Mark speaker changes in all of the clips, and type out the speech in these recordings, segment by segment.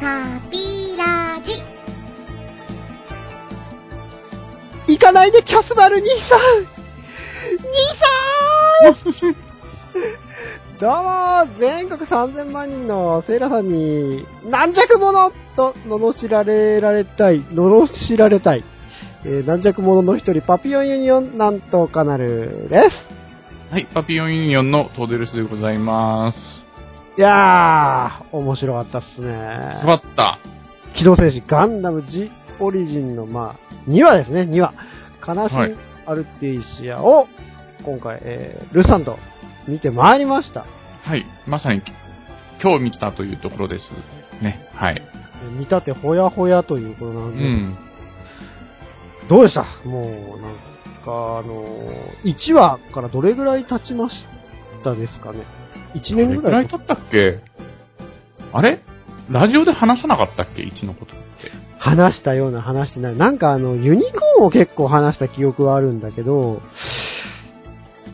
Speaker 1: パピラジ。
Speaker 2: 行かないでキャスバル兄さん兄さん どうも、全国3000万人のセイラさんに、軟弱者と罵られられたい、罵られたい、えー軟弱者の一人、パピヨンユニオンなんとかなるです。
Speaker 3: はい、パピヨンユニオンのトーデルスでございます。
Speaker 2: いやー、面白かったっすね。
Speaker 3: すばった。
Speaker 2: 機動戦士ガンダム G オリジンの、まあ、2話ですね、2話。悲し
Speaker 3: はい
Speaker 2: みアルテイシアを、今回、えー、ルサンと見てまいりました。
Speaker 3: はい、まさに今日見たというところです。ね、はい。
Speaker 2: えー見たてほやほやということなので、
Speaker 3: うん。
Speaker 2: どうでした？もう、なんか、あのー、1話からどれぐらい経ちましたですかね？?1 年ぐらい
Speaker 3: どれくらい経ったっけ？あれ？ラジオで話さなかったっけ ?1 のことって。
Speaker 2: 話したような話してない。なんかあの、ユニコーンを結構話した記憶はあるんだけど、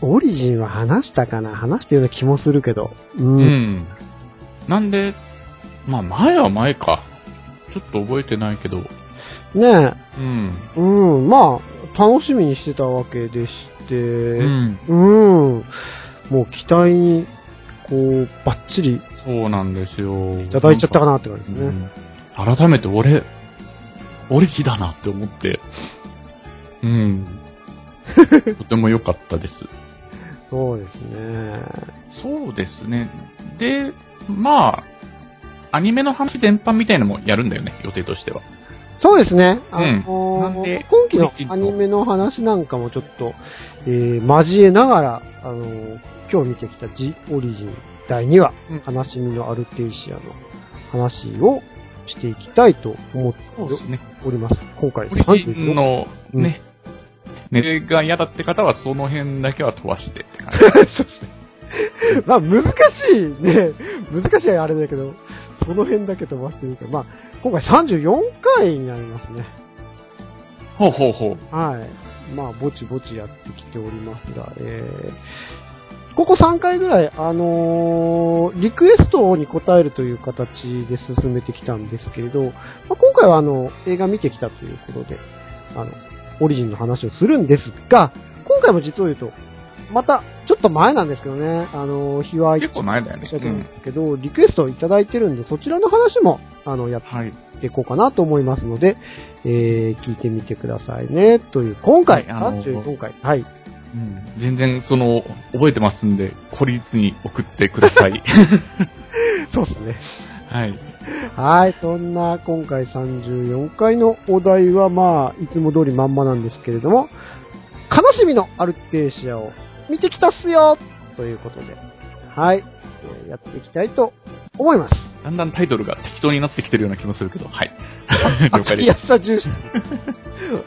Speaker 2: オリジンは話したかな？話したような気もするけど。うん。
Speaker 3: うん。なんで、まあ前は前か。ちょっと覚えてないけど。
Speaker 2: ね
Speaker 3: うん。
Speaker 2: え。うん。まあ、楽しみにしてたわけでして、
Speaker 3: うん。
Speaker 2: うん。もう期待に、こう、バッチリ
Speaker 3: そうなんですよ。
Speaker 2: いただいちゃったかなって感じですね。
Speaker 3: うん改めて俺、オリジだなって思って、うん。とても良かったです。
Speaker 2: そうですね。
Speaker 3: そうですね。で、まあ、アニメの話全般みたいのもやるんだよね、予定としては。
Speaker 2: そうですね。あの
Speaker 3: うん
Speaker 2: 今期のアニメの話なんかもちょっと、えー交えながら、あのー今日見てきた G オリジン第2話、
Speaker 3: うん
Speaker 2: 悲しみのアルテイシアの話をしていきたいと思って。おります。今回
Speaker 3: オリジ
Speaker 2: 34
Speaker 3: ンの
Speaker 2: うん
Speaker 3: が嫌だって方はその辺だけは飛ばしてって感じ。
Speaker 2: そうですね。まあ難しいね。難しいあれだけど、その辺だけ飛ばしてるから、まあ今回34回になりますね。
Speaker 3: ほうほうほう。
Speaker 2: はい。まあ、ぼちぼちやってきておりますが、えー、ここ3回ぐらい、あのーリクエストに応えるという形で進めてきたんですけれど、まあ、今回はあの、映画見てきたということで、あの、オリジンの話をするんですが、今回も実を言うと、また、ちょっと前なんですけどね、あの、日は
Speaker 3: 結構前だよね
Speaker 2: 申し。訳ないんですけど、リクエストをいただいてるんで、そちらの話も、あの、やっていこうかなと思いますので、えー、聞いてみてくださいね。という、今回、
Speaker 3: はいあの
Speaker 2: 34回。はい。
Speaker 3: うん全然、その、覚えてますんで、懲りずに送ってください。
Speaker 2: そうですね。
Speaker 3: はい。
Speaker 2: はい。そんな、今回34回のお題は、まあ、いつも通りまんまなんですけれども、悲しみのアルテーシアを見てきたっすよということで、はい。えーやっていきたいと思います。
Speaker 3: だんだんタイトルが適当になってきてるような気もするけど、はい。
Speaker 2: わ
Speaker 3: 了解です。
Speaker 2: かりやすさ重視。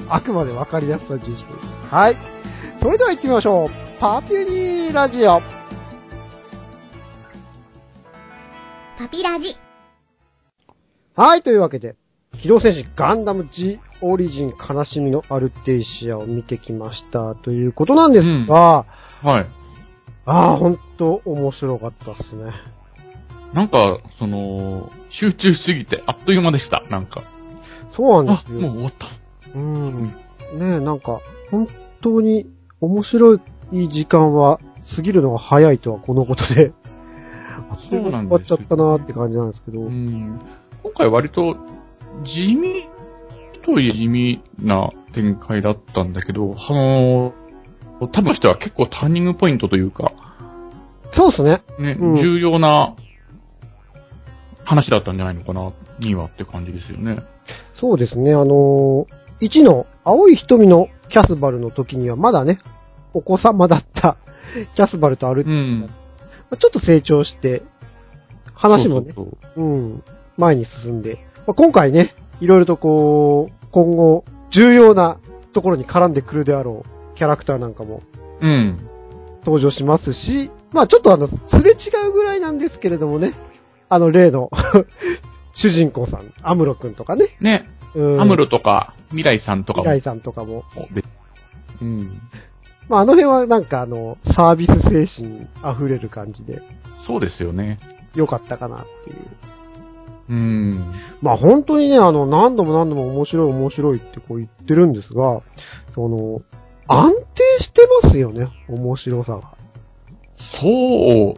Speaker 2: あくまでわかりやすさ重視です。はい。それでは行ってみましょう。パピュリーラジオ。
Speaker 1: パピラジ。
Speaker 2: はい、というわけで、機動戦士ガンダム G オリジン悲しみのアルテイシアを見てきましたということなんですが、
Speaker 3: はい。
Speaker 2: ああ、ほんと面白かったっすね。
Speaker 3: なんか、その、集中しすぎて、あっという間でした。なんか。
Speaker 2: そうなん
Speaker 3: あ
Speaker 2: で、すよ。
Speaker 3: もう終わった。
Speaker 2: うん。ねえ、なんか、本当に面白い時間は過ぎるのが早いとはこのことで、あっという間に終わっちゃったなーって感じなんですけど、
Speaker 3: うん。今回割と、地味といえ地味な展開だったんだけど、あの、多分としては結構ターニングポイントというか、
Speaker 2: そうですね。
Speaker 3: ね、
Speaker 2: うん
Speaker 3: 重要な話だったんじゃないのかな、2話って感じですよね。
Speaker 2: そうですね、あのー、1の青い瞳のキャスバルの時にはまだね、お子様だったキャスバルとアルティシア、
Speaker 3: うん。
Speaker 2: まあちょっと成長して、話もね、
Speaker 3: そうそうそう
Speaker 2: うん、前に進んで、まあ、今回ね、いろいろとこう、今後、重要なところに絡んでくるであろうキャラクターなんかも
Speaker 3: うん。
Speaker 2: 登場しますし、まあちょっとあの、すれ違うぐらいなんですけれどもね、あの例の 主人公さん、アムロくんとかね、
Speaker 3: ね、
Speaker 2: うん
Speaker 3: アムロとか、未来さんとかも
Speaker 2: 未来さんとかも、
Speaker 3: でうん。
Speaker 2: まああの辺はなんかあの、サービス精神溢れる感じで、
Speaker 3: そうですよね。
Speaker 2: 良かったかなっていう。
Speaker 3: うん。
Speaker 2: まあ本当にね、あの、何度も何度も面白い面白いってこう言ってるんですが、その、安定してますよね、面白さが。
Speaker 3: そ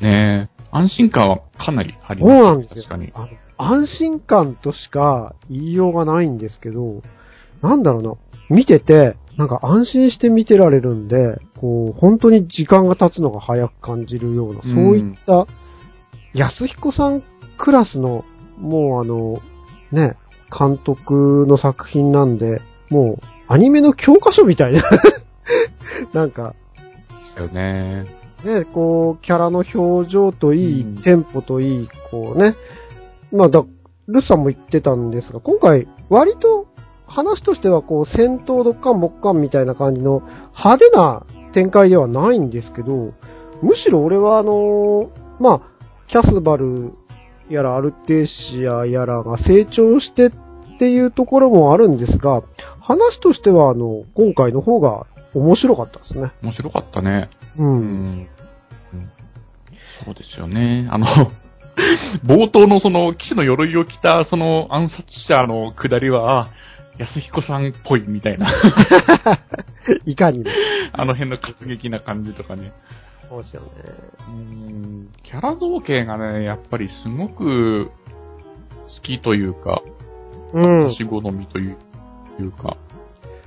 Speaker 3: う、ね安心感はかなりあり
Speaker 2: そう
Speaker 3: ます。
Speaker 2: なんですよ
Speaker 3: 確かに。
Speaker 2: あの安心感としか言いようがないんですけど、なんだろうな、見てて、なんか安心して見てられるんで、こう、本当に時間が経つのが早く感じるような、
Speaker 3: うん
Speaker 2: そういった、安彦さんクラスの、もうあの、ね、監督の作品なんで、もう、アニメの教科書みたいな、なんか、
Speaker 3: だよね。
Speaker 2: ね、こう、キャラの表情といい、
Speaker 3: うん
Speaker 2: テンポといい、こうね。まあ、だ、ルスさんも言ってたんですが、今回、割と、話としては、こう、戦闘ドッカンボッカンみたいな感じの派手な展開ではないんですけど、むしろ俺はあのーまあ、キャスバルやらアルテシアやらが成長してっていうところもあるんですが、話としてはあの、今回の方が面白かったですね。
Speaker 3: 面白かったね。
Speaker 2: う。
Speaker 3: うんん。うんそうですよね。あの、冒頭のその、騎士の鎧を着た、その暗殺者の下りは、あ安彦さんっぽいみたいな、
Speaker 2: いかにも。
Speaker 3: あの辺の活劇な感じとかね。
Speaker 2: そうですよね。
Speaker 3: うん、キャラ造形がね、やっぱりすごく好きというか、
Speaker 2: うん。
Speaker 3: 私好みといういうか、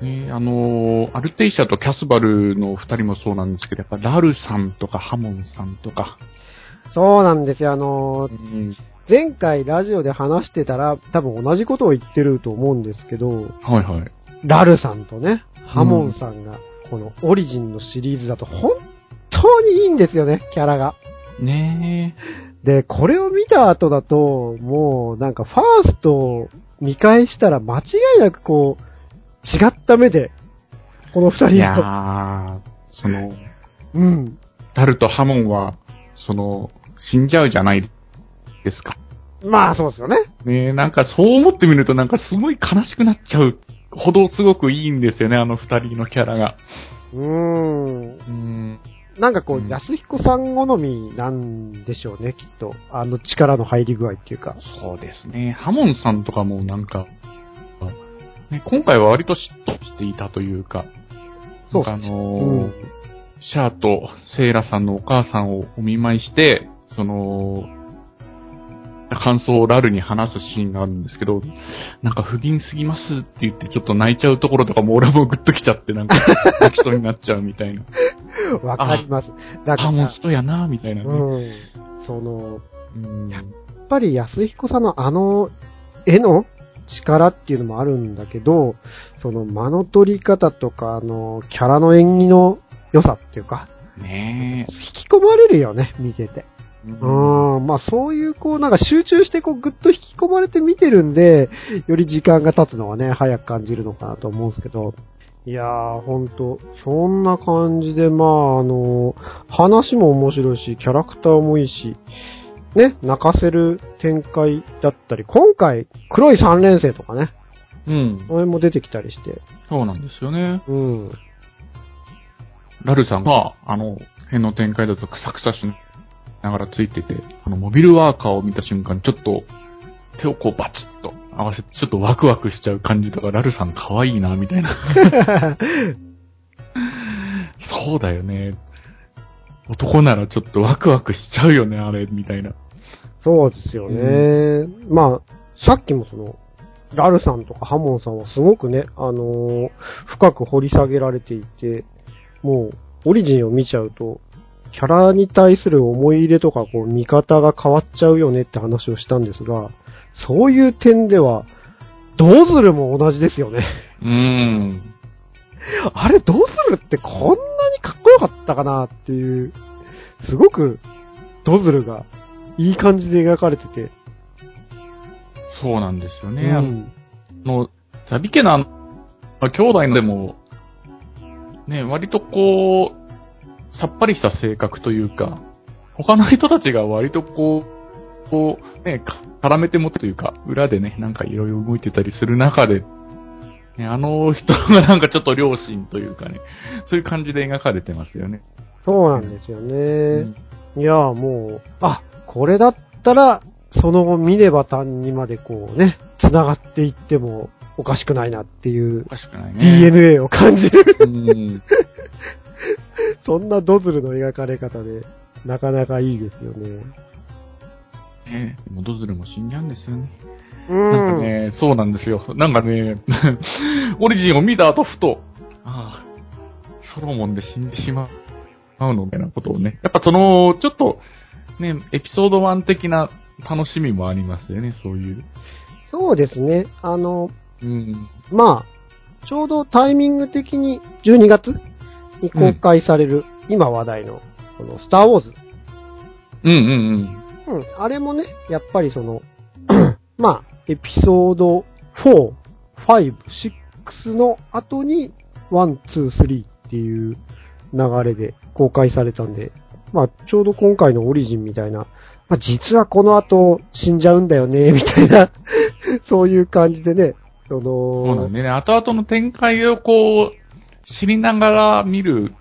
Speaker 3: ね、あのーアルテイシャとキャスバルの二人もそうなんですけど、やっぱラルさんとかハモンさんとか、
Speaker 2: そうなんですよ。あのー、
Speaker 3: うん、
Speaker 2: 前回ラジオで話してたら、多分同じことを言ってると思うんですけど、
Speaker 3: はいはい。
Speaker 2: ラルさんとね、ハモンさんが、このオリジンのシリーズだと本当にいいんですよね、キャラが。
Speaker 3: ね
Speaker 2: で、これを見た後だと、もうなんかファーストを見返したら間違いなくこう、違った目で、この二
Speaker 3: え。いや
Speaker 2: 人と。
Speaker 3: ー、その、
Speaker 2: うん。
Speaker 3: ダルとハモンは、その、死んじゃうじゃないですか。
Speaker 2: まあそうですよね。
Speaker 3: ねえ、なんかそう思ってみるとなんかすごい悲しくなっちゃうほどすごくいいんですよね、あの二人のキャラが。
Speaker 2: うーん。
Speaker 3: うん。
Speaker 2: なんかこう、
Speaker 3: うん
Speaker 2: 安彦さん好みなんでしょうね、きっと。あの力の入り具合っていうか。
Speaker 3: そうですね。ハモンさんとかもなんか、ね、今回は割と嫉妬していたというか、
Speaker 2: そう
Speaker 3: かあのー
Speaker 2: うん
Speaker 3: シャアとセイラさんのお母さんをお見舞いして、その、感想をラルに話すシーンがあるんですけど、なんか不憫すぎますって言ってちょっと泣いちゃうところとかも俺もグッときちゃってなんか 泣きそうになっちゃうみたいな。
Speaker 2: わかります。だか
Speaker 3: あ、もう
Speaker 2: ら、
Speaker 3: 人やな、みたいなね。
Speaker 2: うん。その、
Speaker 3: うん
Speaker 2: やっぱり安彦さんのあの絵の力っていうのもあるんだけど、その間の取り方とか、あの、キャラの演技の良さっていうか、
Speaker 3: ね
Speaker 2: 引き込まれるよね、見てて。
Speaker 3: え。
Speaker 2: うん、まあそういうこう、なんか集中してこう、ぐっと引き込まれて見てるんで、より時間が経つのはね、早く感じるのかなと思うんですけど、いやー、ほんと、そんな感じで、まあ、あの、話も面白いし、キャラクターもいいし、ね、泣かせる展開だったり、今回、黒い三連星とかね、
Speaker 3: うん。
Speaker 2: それも出てきたりして、
Speaker 3: そうなんですよね。
Speaker 2: うん。
Speaker 3: ラルさんが、あの、辺の展開だとくさくさしながらついてて、あの、モビルワーカーを見た瞬間、ちょっと、手をこうバチッと合わせて、ちょっとワクワクしちゃう感じとか、ラルさん可愛いな、みたいな。そうだよね。男ならちょっとワクワクしちゃうよね、あれ、みたいな。
Speaker 2: そうですよね。まあ、さっきもその、ラルさんとかハモンさんはすごくね、あのー深く掘り下げられていて、もう、オリジンを見ちゃうと、キャラに対する思い入れとか、こう、見方が変わっちゃうよねって話をしたんですが、そういう点では、ドーズルも同じですよね。
Speaker 3: うーん。
Speaker 2: あれ、ドーズルってこんなにかっこよかったかなっていう、すごく、ドズルがいい感じで描かれてて、
Speaker 3: そうなんですよね。あ
Speaker 2: うん
Speaker 3: の、ザビ家の兄弟でも、ね、割とこう、さっぱりした性格というか、他の人たちが割とこう、こう、ね、か絡めてもというか、裏でね、なんかいろいろ動いてたりする中で、ね、あの人がなんかちょっと良心というかね、そういう感じで描かれてますよね。
Speaker 2: そうなんですよね。
Speaker 3: うん
Speaker 2: いや、もう、あ、これだったら、その後見れば単にまでこうね、繋がっていってもおかしくないなっていう
Speaker 3: おかしくないね。
Speaker 2: DNA を感じる。
Speaker 3: うん。
Speaker 2: そんなドズルの描かれ方で、なかなかいいですよね。
Speaker 3: ねでもドズルも死んじゃうんですよね。
Speaker 2: う
Speaker 3: なんかね、そうなんですよ。なんかね、オリジンを見た後ふと、ああ、ソロモンで死んでしまうのみたいなことをね。やっぱその、ちょっと、ね、エピソード1的な楽しみもありますよね、そういう。
Speaker 2: そうですね。あの、
Speaker 3: うん。
Speaker 2: まあ、ちょうどタイミング的に12月に公開される、今話題の、このスターウォーズ。
Speaker 3: うんうん
Speaker 2: うん、あれもね、やっぱりその、まあ、エピソード4、5、6の後に、1、2、3っていう流れで公開されたんで、まあ、ちょうど今回のオリジンみたいな、まあ、実はこの後死んじゃうんだよね、みたいな、そういう感じでね、その、
Speaker 3: そうなんでね、後々の展開をこう、知りながら見る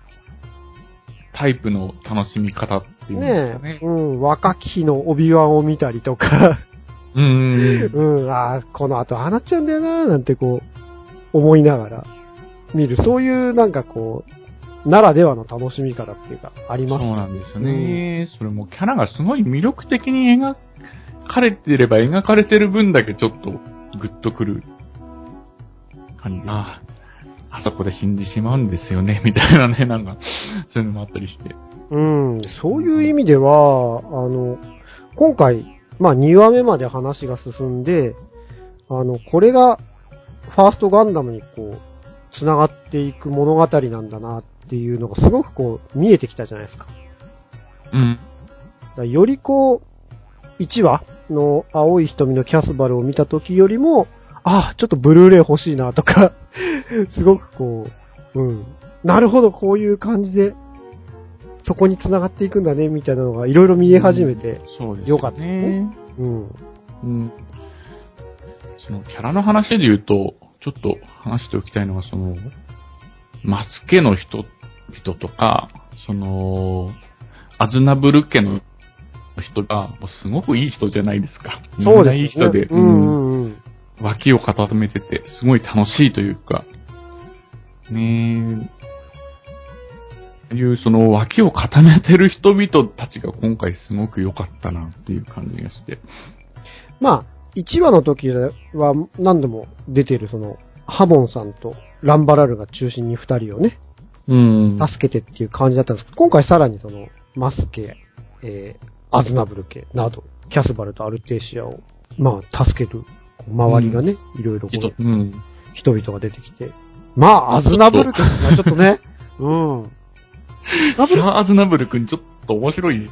Speaker 3: タイプの楽しみ方っていうんですかね。
Speaker 2: ねうん、若き日のオビワンを見たりとか、
Speaker 3: うんうんうん。
Speaker 2: うん、ああ、この後ああなっちゃうんだよな、なんてこう、思いながら。見る、そういうなんかこう、ならではの楽しみ方っていうか、あり
Speaker 3: そう
Speaker 2: ます。
Speaker 3: なんですよね。それもキャラがすごい魅力的に描かれてれば描かれてる分だけちょっとグッとくる感じ。ああ、あそこで死んでしまうんですよね、みたいなね、なんか、そういうのもあったりして。
Speaker 2: うん、そういう意味では、あの、今回、まあ2話目まで話が進んで、あの、これが、ファーストガンダムにこう、繋がっていく物語なんだなっていうのがすごくこう、見えてきたじゃないですか。
Speaker 3: うん。
Speaker 2: だからよりこう、1話の青い瞳のキャスバルを見た時よりも、あ、ちょっとブルーレイ欲しいなとか、すごくこう、うん。なるほど、こういう感じで、そこに繋がっていくんだね、みたいなのがいろいろ見え始めて、
Speaker 3: そうです
Speaker 2: よかったですね。うん。
Speaker 3: うん。そのキャラの話で言うと、ちょっと話しておきたいのが、その、マスケの人、人とか、その、アズナブル家の人が、すごくいい人じゃないですか。
Speaker 2: そう
Speaker 3: ないい
Speaker 2: ですね。
Speaker 3: 人で、
Speaker 2: うんうんうん。
Speaker 3: 脇を固めてて、すごい楽しいというか、ねえ、いうその脇を固めてる人々たちが今回すごく良かったなっていう感じがして。
Speaker 2: まあ、1話の時は何度も出てるその、ハボンさんとランバラルが中心に2人をね、
Speaker 3: うん。
Speaker 2: 助けてっていう感じだったんですけど、今回さらにその、マスケ、えー、アズナブル家など、キャスバルとアルテーシアを、まあ、助ける、周りがね、いろいろこ
Speaker 3: 人
Speaker 2: う、
Speaker 3: うん。
Speaker 2: 人々が出てきて、まあ、アズナブル家ってのはちょっとね、うん。アズ
Speaker 3: シャア・アズナブル君ちょっと面白い。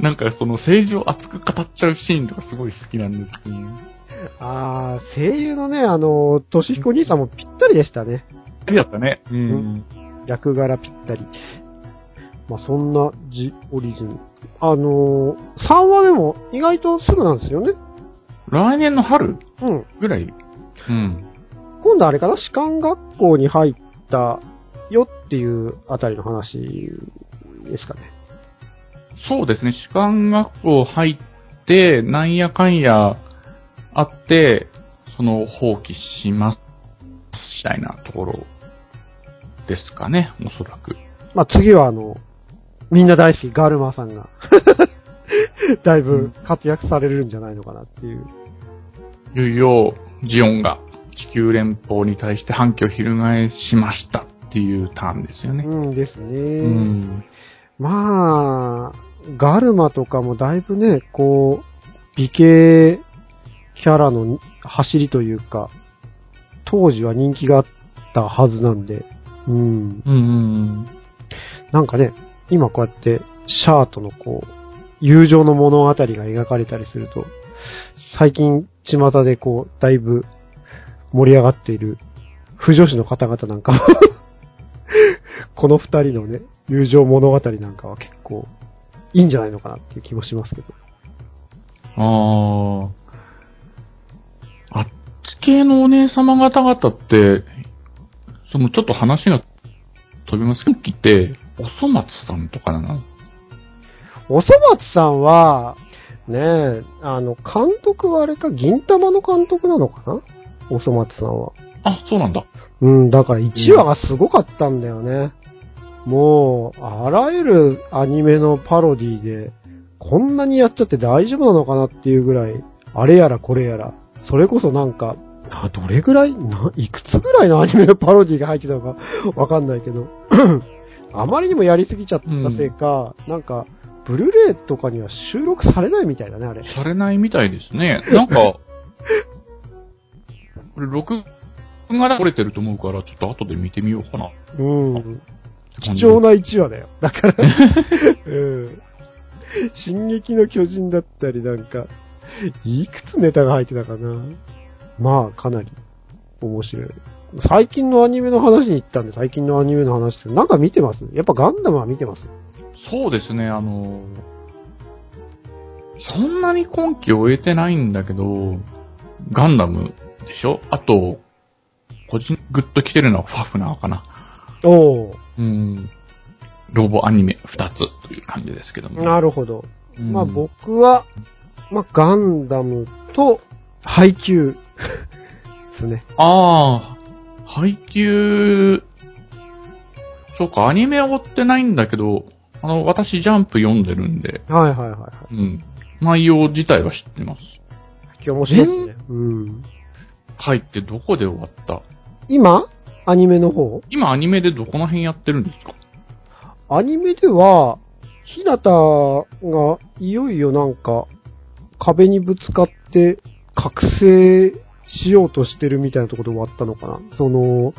Speaker 3: なんかその政治を熱く語っちゃうシーンとかすごい好きなんですけど、
Speaker 2: あー、声優のね、あの、としひこ兄さんもぴったりでしたね。
Speaker 3: ありだったね。うん。
Speaker 2: 役柄ぴったり。まあ、そんなジオリジン。あのー、3話目も意外とすぐなんですよね。
Speaker 3: 来年の春？
Speaker 2: うん。
Speaker 3: ぐらい？うん。
Speaker 2: 今度あれかな？士官学校に入ったよっていうあたりの話ですかね。
Speaker 3: そうですね。士官学校入って、なんやかんやあって、その放棄します、みたいなところですかね。おそらく。
Speaker 2: まあ、次はあの、みんな大好きガルマさんが、だいぶ活躍されるんじゃないのかなっていう。
Speaker 3: いよいよ、ジオンが地球連邦に対して反旗を翻しましたっていうターンですよね。
Speaker 2: うんですね。
Speaker 3: うん。
Speaker 2: まあ、ガルマとかもだいぶね、こう、美形キャラの走りというか、当時は人気があったはずなんで、うん。
Speaker 3: うんうん
Speaker 2: なんかね、今こうやって、シャアとのこう、友情の物語が描かれたりすると、最近、巷でこう、だいぶ盛り上がっている、不女子の方々なんか この二人のね、友情物語なんかは結構、いいんじゃないのかなっていう気もしますけど。
Speaker 3: ああ。あっち系のお姉様方々って、そのちょっと話が飛びますけど、って、おそ松さんとかだな。
Speaker 2: おそ松さんは、ねえ、あの、監督はあれか、銀玉の監督なのかな？おそ松さんは。
Speaker 3: あ、そうなんだ。
Speaker 2: うん、だから1話がすごかったんだよね。もう、あらゆるアニメのパロディで、こんなにやっちゃって大丈夫なのかなっていうぐらい、あれやらこれやら、それこそなんか、あどれぐらい、な、いくつぐらいのアニメのパロディが入ってたのかわかんないけど、あまりにもやりすぎちゃったせいか、なんか、ブルーレイとかには収録されないみたいだね、あれ。
Speaker 3: されないみたいですね。なんか、これ録画で撮れてると思うから、ちょっと後で見てみようかな。
Speaker 2: うん。貴重な1話だよ。だから、うん。進撃の巨人だったりなんか、いくつネタが入ってたかな。まあ、かなり面白い。最近のアニメの話に行ったんで、最近のアニメの話って、なんか見てますやっぱガンダムは見てます
Speaker 3: そうですね、あの、そんなに今期終えてないんだけど、ガンダムでしょ？あと、個人グッと来てるのはファフナーかな。
Speaker 2: おー、
Speaker 3: うん。ロボアニメ2つという感じですけども。
Speaker 2: なるほど。
Speaker 3: うん
Speaker 2: まあ僕は、まあガンダムと配給ですね。
Speaker 3: ああ、配給、そうか、アニメは追ってないんだけど、あの、私ジャンプ読んでるんで、
Speaker 2: はいはいはいはい。
Speaker 3: うん。内容自体は知ってます。
Speaker 2: 今日面白いですね。うん。
Speaker 3: はいってどこで終わった？
Speaker 2: 今？アニメの方？
Speaker 3: 今アニメでどこの辺やってるんですか？
Speaker 2: アニメでは、ひなたがいよいよなんか壁にぶつかって覚醒しようとしてるみたいなところで終わったのかな。その、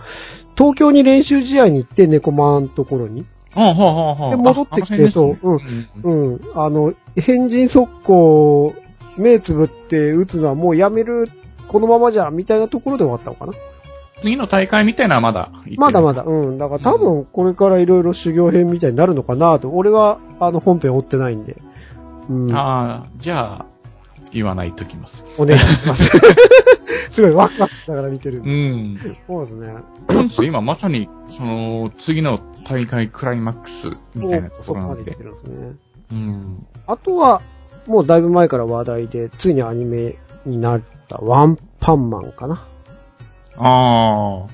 Speaker 2: 東京に練習試合に行って猫マンところに。
Speaker 3: はあ、はあ、はあ。
Speaker 2: で戻ってきてそう
Speaker 3: うん。
Speaker 2: うん。あの、変人速攻、目つぶって打つのはもうやめる、このままじゃ、みたいなところで終わったのかな。
Speaker 3: 次の大会みたいなのはまだ
Speaker 2: まだまだ、うん。だから多分これからいろいろ修行編みたいになるのかなと。俺は、あの、本編追ってないんで。うん。
Speaker 3: ああ、じゃあ、言わないときます。
Speaker 2: お願いします。すごいワクワクしながら見てる。
Speaker 3: うん。
Speaker 2: そうですね。
Speaker 3: 今まさに、その、次の大会クライマックスみたいなと
Speaker 2: そこ
Speaker 3: ころなんで
Speaker 2: ですね。
Speaker 3: うん。
Speaker 2: あとは、もうだいぶ前から話題で、ついにアニメになったワンパンマンかな。
Speaker 3: ああ。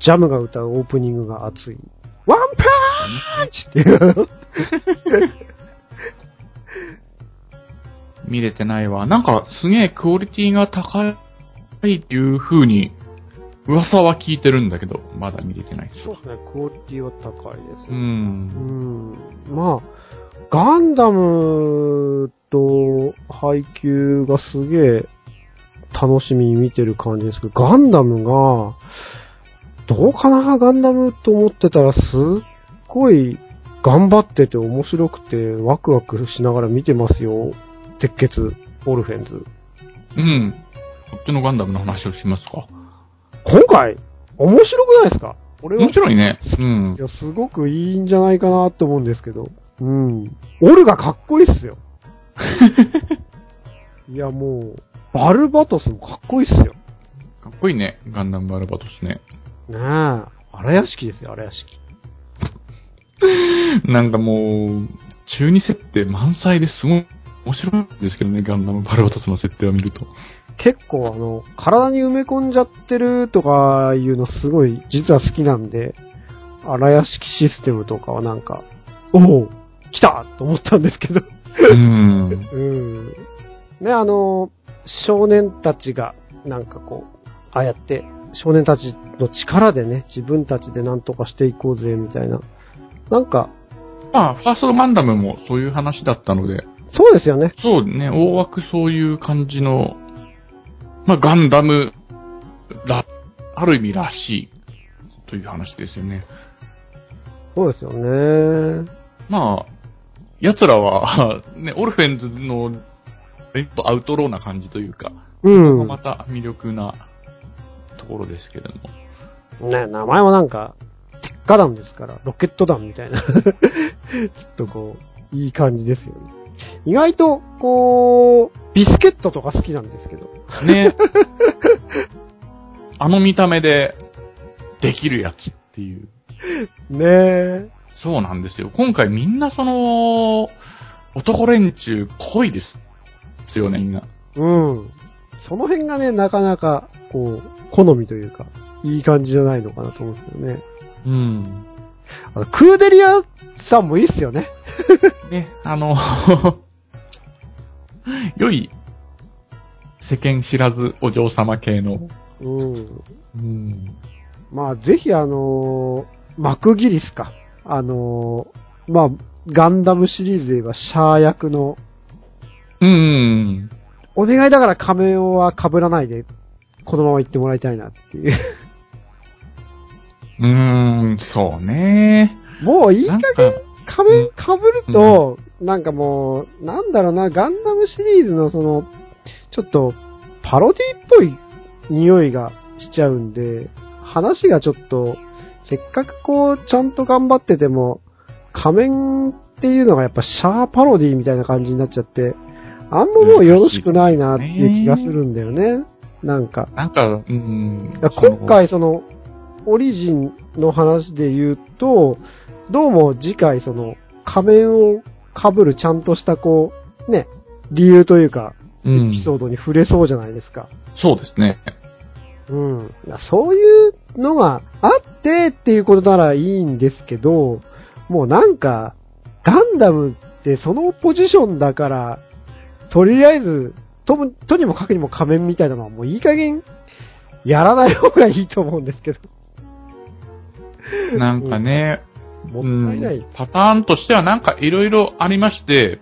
Speaker 2: ジャムが歌うオープニングが熱い。ワンパンチ っていう。
Speaker 3: 見れてないわ。なんか、すげえクオリティが高いっていう風に、噂は聞いてるんだけど、まだ見れてないです。
Speaker 2: そうですね、クオリティは高いです
Speaker 3: う。
Speaker 2: ね。うんん。まあ、ガンダムと配給がすげえ楽しみに見てる感じですけど、ガンダムが、どうかな？ガンダムと思ってたらすっごい頑張ってて面白くてワクワクしながら見てますよ。鉄血、オルフェンズ。
Speaker 3: うん。こっちのガンダムの話をしますか。
Speaker 2: 今回、面白くないですか？俺は
Speaker 3: 面白いね。うん
Speaker 2: い。や、すごくいいんじゃないかなって思うんですけど。うん。オルがかっこいいっすよ。いや、もう、バルバトスもかっこいいっすよ。
Speaker 3: かっこいいね。ガンダムバルバトスね。
Speaker 2: ねえ。荒屋敷ですよ、荒屋敷。
Speaker 3: なんかもう、中二設定満載ですごい面白いんですけどね、ガンダムバルバトスの設定を見ると。
Speaker 2: 結構あの、体に埋め込んじゃってるとかいうのすごい実は好きなんで、荒屋敷システムとかはなんか、おお来たと思ったんですけど。
Speaker 3: うん。
Speaker 2: うん。ね、あの、少年たちが、なんかこう、ああやって、少年たちの力でね、自分たちでなんとかしていこうぜ、みたいな。なんか、
Speaker 3: まあ、ファーストガンダムもそういう話だったので、
Speaker 2: そうですよね。
Speaker 3: そうね、大枠そういう感じの、まあ、ガンダムら、ある意味らしい、という話ですよね。
Speaker 2: そうですよね。
Speaker 3: まあ、奴らは、ね、オルフェンズの、えっと、アウトローな感じというか、
Speaker 2: うん。
Speaker 3: また魅力なところですけれども。
Speaker 2: ね、名前はなんか、鉄火弾ですから、ロケット弾みたいな。ちょっとこう、いい感じですよね。意外と、こう、ビスケットとか好きなんですけど。
Speaker 3: ね。あの見た目で、できるやつっていう。
Speaker 2: ねえ。
Speaker 3: そうなんですよ。今回みんなその、男連中濃いですよね、みんな。
Speaker 2: うん。その辺がね、なかなか、こう、好みというか、いい感じじゃないのかなと思うんですよね。
Speaker 3: うん。
Speaker 2: あのクーデリアさんもいいっすよね。
Speaker 3: ね、あの、良い世間知らずお嬢様系の。
Speaker 2: うん。
Speaker 3: うん。
Speaker 2: まあ、ぜひあのーマクギリスか。あのーまあ、ガンダムシリーズで言えば、シャア役の、
Speaker 3: うん。
Speaker 2: お願いだから仮面は被らないで、このまま行ってもらいたいなっていう。
Speaker 3: うーん、そうね。
Speaker 2: もういい加減
Speaker 3: か、
Speaker 2: 仮面被ると、なんかもう、なんだろうな、ガンダムシリーズのその、ちょっと、パロディっぽい匂いがしちゃうんで、話がちょっと、せっかくこう、ちゃんと頑張ってても、仮面っていうのがやっぱシャーパロディみたいな感じになっちゃって、あんまもうよろしくないなっていう気がするんだよね。なんか。
Speaker 3: なんか、うん。
Speaker 2: 今回その、オリジンの話で言うと、どうも次回その、仮面を被るちゃんとしたこう、ね、理由というか、エピソードに触れそうじゃないですか。
Speaker 3: そうですね。
Speaker 2: うん。そういうのがあってっていうことならいいんですけど、もうなんか、ガンダムってそのポジションだから、とりあえず、とも、とにもかくにも仮面みたいなのはもういい加減、やらない方がいいと思うんですけど。
Speaker 3: なんかね、
Speaker 2: もったいない。
Speaker 3: うんパターンとしてはなんかいろいろありまして、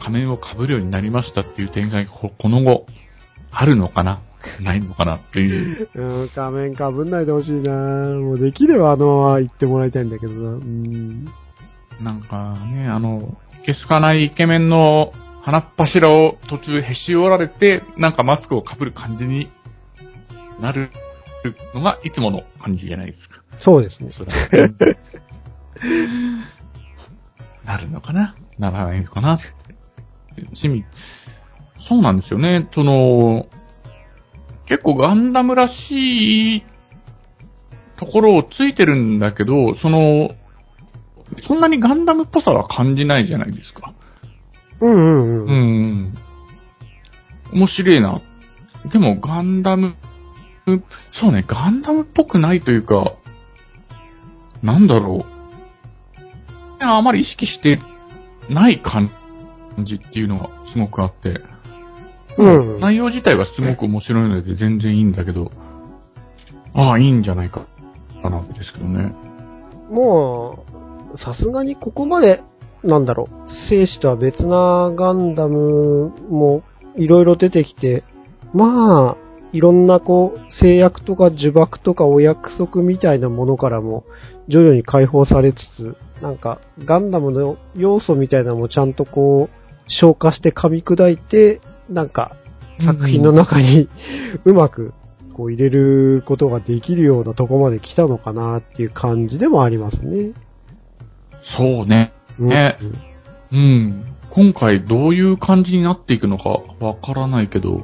Speaker 3: 仮面を被るようになりましたっていう展開がここの後、あるのかな？ないのかなっていう。
Speaker 2: うん、仮面かぶんないでほしいなもうできればあの言ってもらいたいんだけどな。うん。
Speaker 3: なんかね、あの、消すかないイケメンの鼻っ柱を途中へし折られて、なんかマスクを被る感じになるのがいつもの感じじゃないですか。
Speaker 2: そうですね。
Speaker 3: それは なるのかな？ならないのかな？趣味。そうなんですよね。その、結構ガンダムらしいところをついてるんだけど、その、そんなにガンダムっぽさは感じないじゃないですか。
Speaker 2: うんうん
Speaker 3: う
Speaker 2: うん。
Speaker 3: ん。面白いな。でもガンダム、そうね、ガンダムっぽくないというか、なんだろう。あまり意識してない感じっていうのがすごくあって、
Speaker 2: うんうん。
Speaker 3: 内容自体はすごく面白いので全然いいんだけど、ああ、いいんじゃないか、かなわけですけどね。
Speaker 2: もう、さすがにここまで、なんだろう、生死とは別なガンダムもいろいろ出てきて、まあ、いろんなこう、制約とか呪縛とかお約束みたいなものからも徐々に解放されつつ、なんか、ガンダムの要素みたいなのもちゃんとこう、消化して噛み砕いて、なんか、作品の中にうまくこう入れることができるようなとこまで来たのかなっていう感じでもありますね。
Speaker 3: そうね。
Speaker 2: うん
Speaker 3: ねうん。今回どういう感じになっていくのかわからないけど、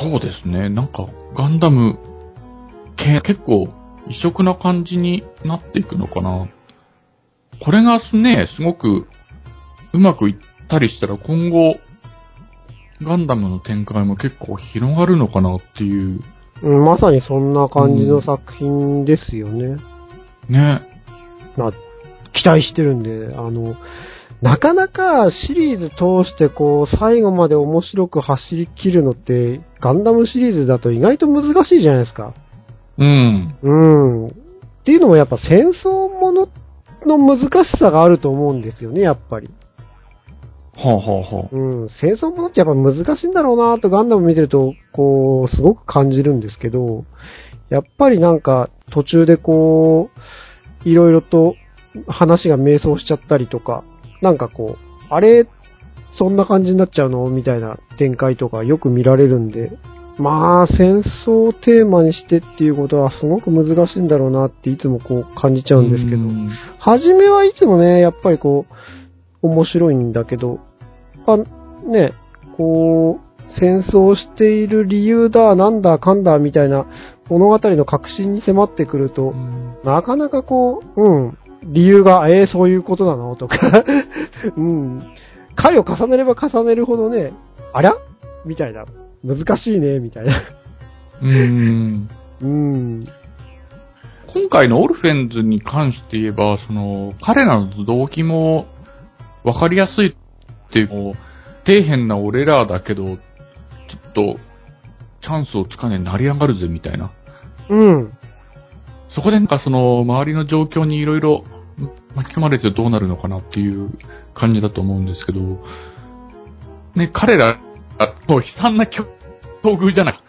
Speaker 3: そうですね。なんか、ガンダム系、結構異色な感じになっていくのかな。これがね、すごくうまくいったりしたら今後、ガンダムの展開も結構広がるのかなっていう。
Speaker 2: うんまさにそんな感じの作品ですよね。
Speaker 3: ね。
Speaker 2: まあ、期待してるんで、あの、なかなかシリーズ通してこう、最後まで面白く走り切るのって、ガンダムシリーズだと意外と難しいじゃないですか。
Speaker 3: うん。
Speaker 2: うん。っていうのもやっぱ戦争ものの難しさがあると思うんですよね、やっぱり。
Speaker 3: はあ、はあはあ、
Speaker 2: うん、戦争ものってやっぱ難しいんだろうなとガンダム見てると、こう、すごく感じるんですけど、やっぱりなんか途中でこう、いろいろと話が迷走しちゃったりとか、なんかこう、あれ、そんな感じになっちゃうの？みたいな展開とかよく見られるんで、まあ、戦争をテーマにしてっていうことはすごく難しいんだろうなっていつもこう感じちゃうんですけど、
Speaker 3: うん。
Speaker 2: 初めはいつもね、やっぱりこう、面白いんだけど、あ、ね、こう、戦争している理由だ、なんだ、かんだ、みたいな物語の核心に迫ってくると、なかなかこう、うん、理由が、えー、そういうことなのとか、うん。回を重ねれば重ねるほどね、ありゃみたいな。難しいね、みたいな。
Speaker 3: うーん。
Speaker 2: うん。
Speaker 3: 今回のオルフェンズに関して言えば、その、彼らの動機も分かりやすいっていう、もう底辺な俺らだけど、ちょっと、チャンスをつかねえ成り上がるぜみたいな。
Speaker 2: うん。
Speaker 3: そこでなんかその、周りの状況にいろいろ巻き込まれてどうなるのかなっていう感じだと思うんですけど、ね、彼ら、もう悲惨な境境遇じゃない。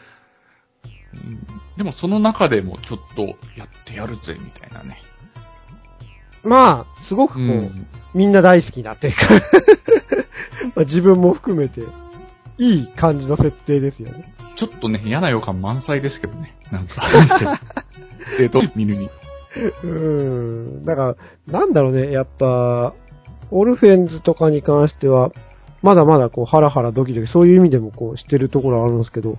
Speaker 3: うんでもその中でもちょっとやってやるぜみたいなね。
Speaker 2: まあ、すごくこう、
Speaker 3: うん
Speaker 2: みんな大好きなっていうか まあ自分も含めて、いい感じの設定ですよね。
Speaker 3: ちょっとね、嫌な予感満載ですけどね。なんか。えっと、見るに。
Speaker 2: うん。だから、なんだろうね、やっぱ、オルフェンズとかに関しては、まだまだこう、ハラハラドキドキ、そういう意味でもこう、してるところあるんですけど、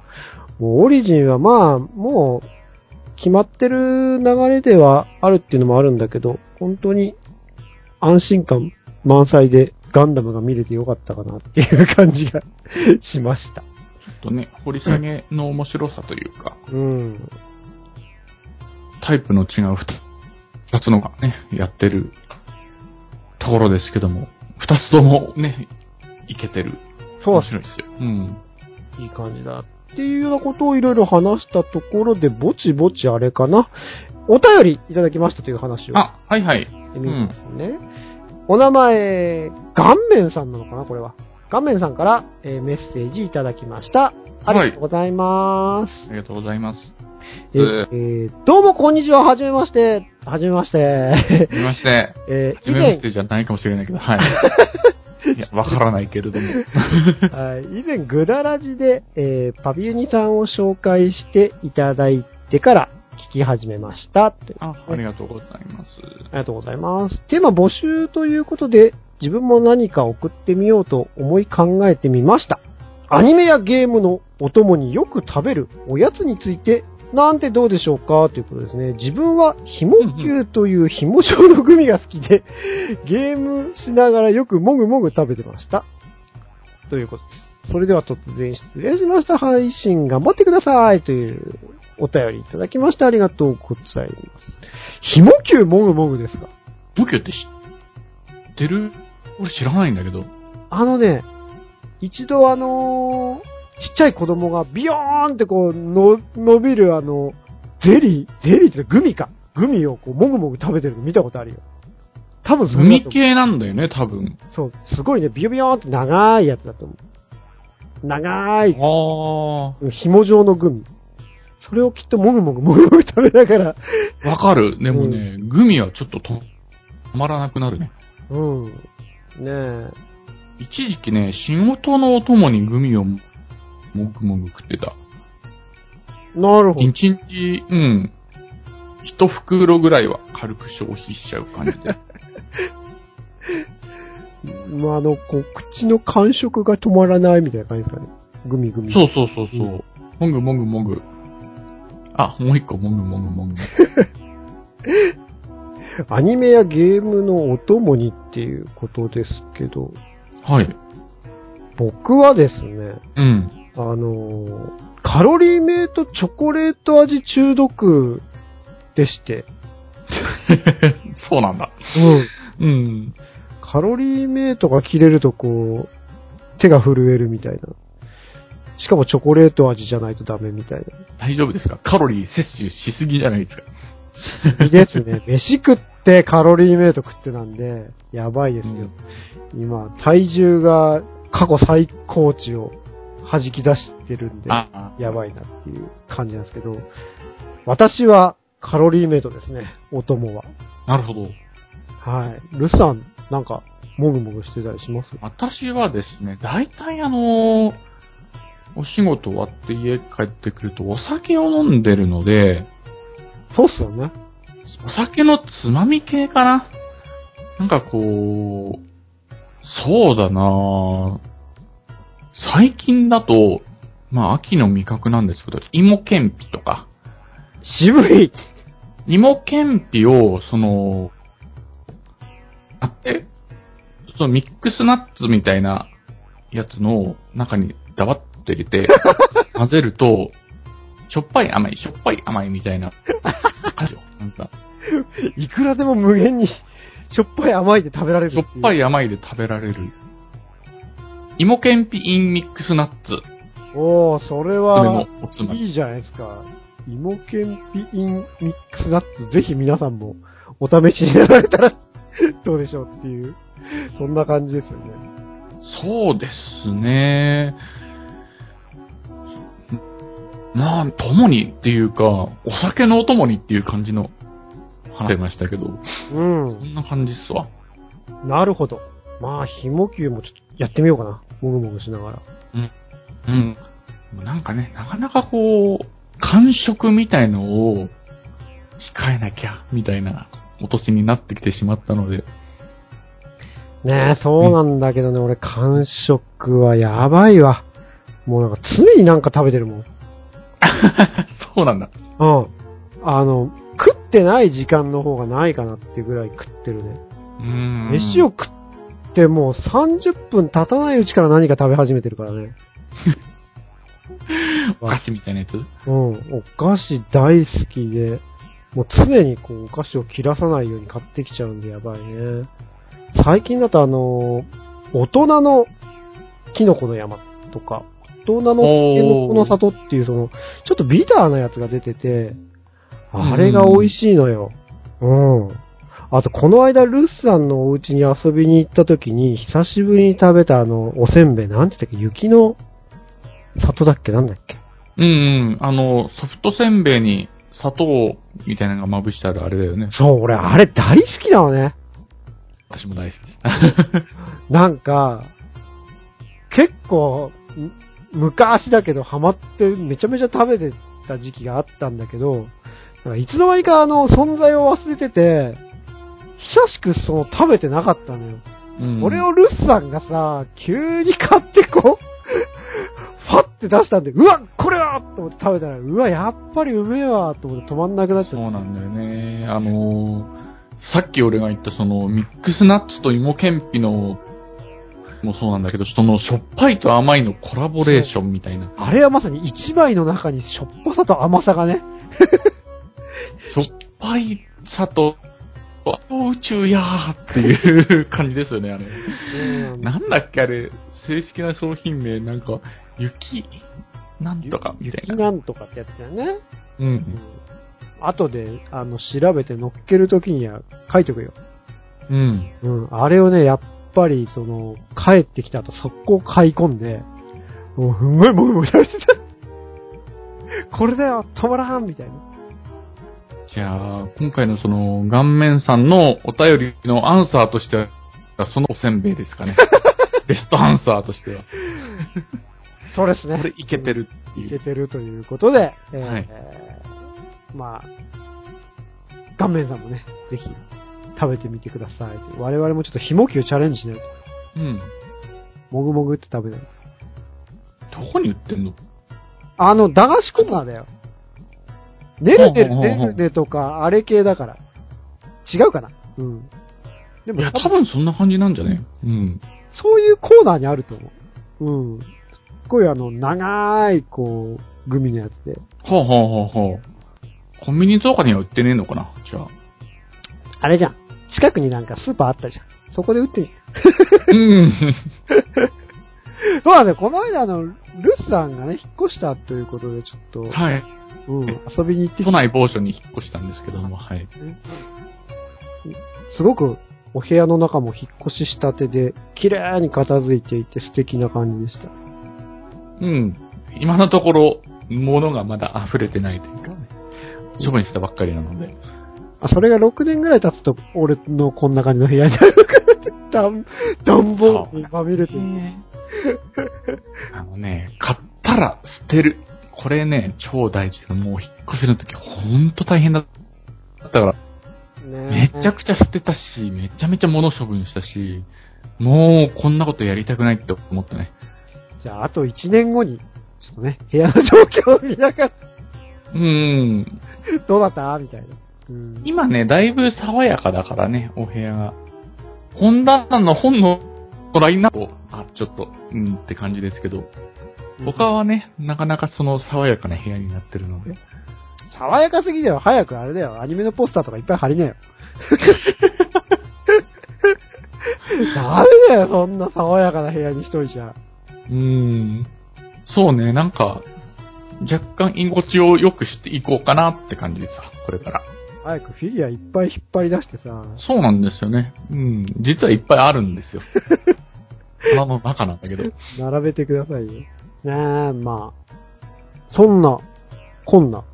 Speaker 2: もうオリジンはまあ、もう、決まってる流れではあるっていうのもあるんだけど、本当に安心感満載でガンダムが見れてよかったかなっていう感じがしました。
Speaker 3: ちょっとね、掘り下げの面白さというか、
Speaker 2: うん。
Speaker 3: タイプの違う二二つのがね、やってるところですけども、二つともね、いけてる。
Speaker 2: そう
Speaker 3: 面白いですよ。うん。
Speaker 2: いい感じだ。っていうようなことをいろいろ話したところで、ぼちぼちあれかな。お便りいただきましたという話を
Speaker 3: あ、はいはい。
Speaker 2: してみますね。お名前、顔面さんなのかなこれは。顔面さんから、えーメッセージいただきました。ありがとうございます。
Speaker 3: ありがとうございます。
Speaker 2: えーえーどうもこんにちは、はじめまして。はじめまして。
Speaker 3: 見まして、
Speaker 2: えー以前
Speaker 3: 自分ステ、じゃないかもしれないけど、はい。いや、わからないけれども。
Speaker 2: はい以前、グダラジで、えーパビユニさんを紹介していただいてから聞き始めました。という
Speaker 3: あ、ありがとうございます。
Speaker 2: ありがとうございます。テーマ募集ということで、自分も何か送ってみようと思い考えてみました。アニメやゲームのお供によく食べるおやつについて、なんてどうでしょうか？ということですね。自分はひも球というひも状のグミが好きで、ゲームしながらよくもぐもぐ食べてました。ということです。それでは突然失礼しました。配信頑張ってください。というお便りいただきましてありがとうございます。ひも球もぐもぐですか
Speaker 3: 東京って知ってる？俺知らないんだけど。
Speaker 2: あのね、一度あのーちっちゃい子供がビヨーンってこう、の、伸びるあの、ゼリー、ゼリーってグミか。グミをこう、もぐもぐ食べてるの見たことあるよ。多分それだ
Speaker 3: 海
Speaker 2: と思う
Speaker 3: 系なんだよね、多分。
Speaker 2: そう、すごいね、ビヨビヨーンって長いやつだと思う。長い、
Speaker 3: あ
Speaker 2: 紐状のグミ。それをきっともぐもぐもぐもぐ食べながら、
Speaker 3: あ、わかる。でもね、グミはちょっとと止まらなくなるね。
Speaker 2: うん。ねえ。
Speaker 3: 一時期ね、仕事のお供にグミをもぐもぐ食ってた。
Speaker 2: なるほど。
Speaker 3: 一日、うん。一袋ぐらいは軽く消費しちゃう感じで。
Speaker 2: まあ、あの、こう、口の感触が止まらないみたいな感じですかね。グミグミ。
Speaker 3: そうそうそうそう。もぐもぐもぐ。あ、もう一個もぐもぐもぐ。
Speaker 2: アニメやゲームのお供にっていうことですけど、
Speaker 3: はい。
Speaker 2: 僕はですね、
Speaker 3: うん。
Speaker 2: あのーカロリーメイトチョコレート味中毒でして、
Speaker 3: そうなんだ。
Speaker 2: うん。
Speaker 3: うん。
Speaker 2: カロリーメイトが切れるとこう、手が震えるみたいな。しかもチョコレート味じゃないとダメみたいな。
Speaker 3: 大丈夫ですか？カロリー摂取しすぎじゃないですか？
Speaker 2: いいですね。飯食ってカロリーメイト食ってなんで、やばいですよ。今、体重が過去最高値を弾き出してるんで、
Speaker 3: あ、
Speaker 2: やばいなっていう感じなんですけど、私はカロリーメイトですね、お供は。
Speaker 3: なるほど。
Speaker 2: はい。ルさん、なんか、もぐもぐしてたりします？
Speaker 3: 私はですね、大体あのーお仕事終わって家帰ってくるとお酒を飲んでるので、
Speaker 2: そうっすよね。
Speaker 3: お酒のつまみ系かな？なんかこう、そうだなぁ最近だと、まあ秋の味覚なんですけど、芋けんぴとか、
Speaker 2: 渋い
Speaker 3: 芋けんぴを、その、あって、そのミックスナッツみたいなやつの中にダバッと入れて、混ぜると、しょっぱい甘い、しょっぱい甘いみたいな。なんか、
Speaker 2: いくらでも無限に、しょっぱい甘いで食べられる
Speaker 3: しょっぱ
Speaker 2: い。
Speaker 3: い甘いで食べられる。芋けんぴインミックスナッツ。
Speaker 2: おー、それ
Speaker 3: それ
Speaker 2: は
Speaker 3: の、おつまみ。
Speaker 2: いいじゃないですか。芋けんぴインミックスナッツ、ぜひ皆さんもお試しになられたら どうでしょうっていう、そんな感じですよね。
Speaker 3: そうですね。まあ、ともにっていうか、お酒のお供にっていう感じの話してましたけど、
Speaker 2: う
Speaker 3: そ
Speaker 2: ん。
Speaker 3: んな感じっすわ。
Speaker 2: なるほど。まあ、ひも球もちょっとやってみようかな。もぐもぐしながら。
Speaker 3: うん。なんかね、なかなかこう、感触みたいのを控えなきゃ、みたいなお年になってきてしまったので、
Speaker 2: ねえ、そうなんだけどね、俺、感触はやばいわ。もうなんか常になんか食べてるもん。
Speaker 3: そうなんだ。
Speaker 2: うん。あの、食ってない時間の方がないかなっていうぐらい食ってるね。
Speaker 3: うーん。
Speaker 2: 飯を食ってもう30分経たないうちから何か食べ始めてるからね。
Speaker 3: お菓子みたいなやつ？
Speaker 2: うん。お菓子大好きで、もう常にこうお菓子を切らさないように買ってきちゃうんでやばいね。最近だとあの、大人のキノコの山とか、大人のキノコの里っていうその、ちょっとビターなやつが出てて、あれが美味しいのよ。うん。あと、この間、ルッさんのお家に遊びに行った時に、久しぶりに食べたあの、おせんべい、なんて言ったっけ、雪の里だっけなんだっけ？
Speaker 3: うんうん。あの、ソフトせんべいに砂糖みたいなのがまぶしてあるあれだよね。
Speaker 2: そう、俺、あれ大好きなのね。
Speaker 3: 私も大好きです。
Speaker 2: なんか、結構、む昔だけどハマってめちゃめちゃ食べてた時期があったんだけど、なんかいつの間にかあの存在を忘れてて、久しくその食べてなかったのよ。
Speaker 3: うん
Speaker 2: 俺をルッさんがさ、急に買ってこう、ファって出したんで、うわこれはと思って食べたら、うわ、やっぱりうめえわと思って止まんなくなっちゃった。
Speaker 3: そうなんだよね。あのーさっき俺が言ったそのミックスナッツと芋けんぴのもそうなんだけど、そのしょっぱいと甘いのコラボレーションみたいな。
Speaker 2: あれはまさに一枚の中にしょっぱさと甘さがね、
Speaker 3: しょっぱいさと、あ宇宙やーっていう感じですよね、あれ。
Speaker 2: うん
Speaker 3: なんだっけあれ、正式な商品名、なんか、雪、なんとかみたい
Speaker 2: 雪
Speaker 3: な。
Speaker 2: なんとかってやつだよね。
Speaker 3: うん
Speaker 2: う。ん。後で、あの、調べて乗っけるときには書いておくよ。
Speaker 3: うん。
Speaker 2: うん。あれをね、やっぱり、その、帰ってきた後、速攻買い込んで、もう、すんごいもぐもぐ食べてた。これだよ止まらんみたいな。
Speaker 3: じゃあ、今回のその、顔面さんのお便りのアンサーとしては、そのおせんべいですかね。ベストアンサーとしては。
Speaker 2: そうですね。
Speaker 3: これいけてるって
Speaker 2: いけ
Speaker 3: いう。
Speaker 2: てるということで、えー
Speaker 3: はい
Speaker 2: まあ、顔面さんもね、ぜひ食べてみてください。我々もちょっとひもきをチャレンジしないと。
Speaker 3: うん。
Speaker 2: もぐもぐって食べない。
Speaker 3: どこに売ってんの？
Speaker 2: あの、駄菓子コーナーだよ。ねるねるねるねとか、あれ系だから。違うかなうん。でも
Speaker 3: いや、多分そんな感じなんじゃねうん。
Speaker 2: そういうコーナーにあると思う。うん。すっごいあの、長い、こう、グミのやつで。
Speaker 3: ほうほうほうほう。コンビニとかには売ってねえのかな？じゃあ。
Speaker 2: あれじゃん。近くになんかスーパーあったじゃん。そこで売ってみ
Speaker 3: うん。
Speaker 2: そうだよ。この間あの、ルスさんがね、引っ越したということで、ちょっと、
Speaker 3: はい。
Speaker 2: うん、遊びに行ってき
Speaker 3: 都
Speaker 2: た。
Speaker 3: 内某所に引っ越したんですけども、はい。
Speaker 2: すごく、お部屋の中も引っ越ししたてで、綺麗に片付いていて素敵な感じでした。
Speaker 3: うん。今のところ、物がまだ溢れてないというかね。処分したばっかりなので。
Speaker 2: あ、それが6年ぐらい経つと、俺のこんな感じの部屋になるから、段、段ボールにまみれてる。
Speaker 3: あのね、買ったら捨てる。これね、超大事で、もう引っ越しの時ほんと大変だったから、め
Speaker 2: ね
Speaker 3: ちゃくちゃ捨てたし、めちゃめちゃ物処分したし、もうこんなことやりたくないって思ったね。
Speaker 2: じゃあ、あと1年後に、ちょっとね、部屋の状況を見ながら、
Speaker 3: うん。
Speaker 2: どうだった？みたいな。うん。
Speaker 3: 今ね、だいぶ爽やかだからね、お部屋が。本棚の本のラインナップを、あ、ちょっと、うんって感じですけど、他はね、なかなかその爽やかな部屋になってるので。
Speaker 2: 爽やかすぎだよ。早くあれだよ。アニメのポスターとかいっぱい貼りなよ。ダメだよ、そんな爽やかな部屋にしといちゃ。
Speaker 3: うーん。そうね、なんか、若干居心地を良くしていこうかなって感じですわ、これから。
Speaker 2: 早くフィギュアいっぱい引っ張り出してさ。
Speaker 3: そうなんですよね。うん。実はいっぱいあるんですよ。鼻の中なんだけど。
Speaker 2: 並べてくださいよ。ねえ、まあ。そんな、こんな、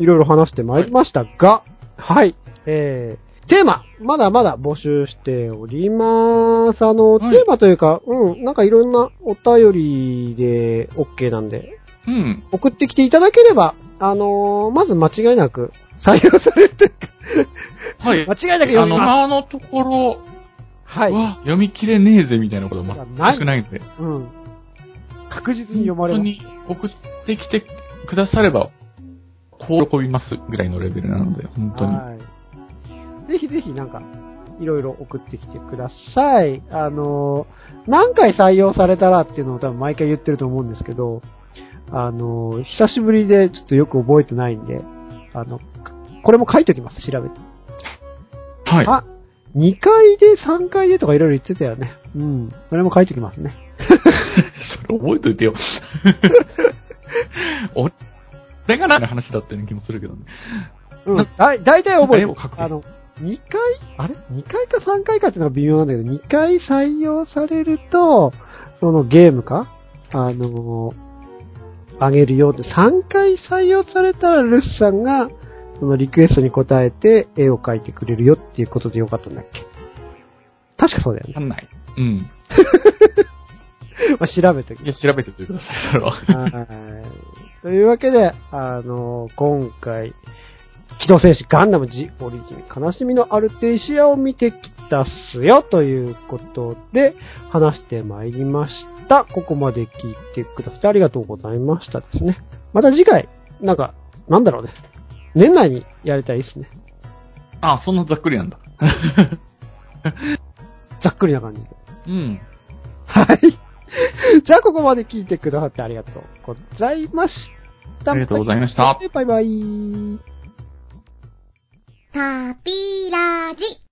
Speaker 2: いろいろ話してまいりましたが、はい、えー、テーマ、まだまだ募集しております。あの、
Speaker 3: はい
Speaker 2: テーマというか、うん、なんかいろんなお便りで OK なんで、
Speaker 3: うん。
Speaker 2: 送ってきていただければ、あのーまず間違いなく採用されて、
Speaker 3: はい。
Speaker 2: 間違いなく読
Speaker 3: あの、
Speaker 2: みます。
Speaker 3: あのところ、
Speaker 2: はい。
Speaker 3: わ、読み切れねえぜみたいなこと全くないんで。
Speaker 2: うん。確実に読まれます。
Speaker 3: 本当に送ってきてくだされば、こう喜びますぐらいのレベルなので、本当に。
Speaker 2: はい。ぜひぜひなんか、いろいろ送ってきてください。あのー、何回採用されたらっていうのを多分毎回言ってると思うんですけど、あのー、久しぶりでちょっとよく覚えてないんで、あの、これも書いときます、調べて。
Speaker 3: はい。
Speaker 2: あ、2回で3回でとかいろいろ言ってたよね。うん。それも書いときますね。
Speaker 3: それ覚えといてよ。俺が何の話だったような気もするけどね。
Speaker 2: うん。
Speaker 3: な
Speaker 2: だい、だいたい覚えてるあの、2回、あれ ?2 回か3回かっていうのが微妙なんだけど、2回採用されると、そのゲームか？あのーあげるよって、3回採用されたらルスさんが、そのリクエストに応えて絵を描いてくれるよっていうことでよかったんだっけ？確かそうだよね。
Speaker 3: わかんない。うん。
Speaker 2: まあ、調べておき
Speaker 3: いや、調べててください、それは。
Speaker 2: はい。というわけで、あの、今回、機動戦士ガンダム G オリジン悲しみのアルテイシアを見てきたっすよということで話してまいりました。ここまで聞いてくださってありがとうございましたですね。また次回、なんか、なんだろうね。年内にやりたいですね。
Speaker 3: あ、そんなざっくりなんだ。
Speaker 2: ざっくりな感じで。
Speaker 3: うん。
Speaker 2: はい。じゃあここまで聞いてくださってありがとうございました。
Speaker 3: ありがとうございました。
Speaker 2: バイバイ。
Speaker 1: タピラジ。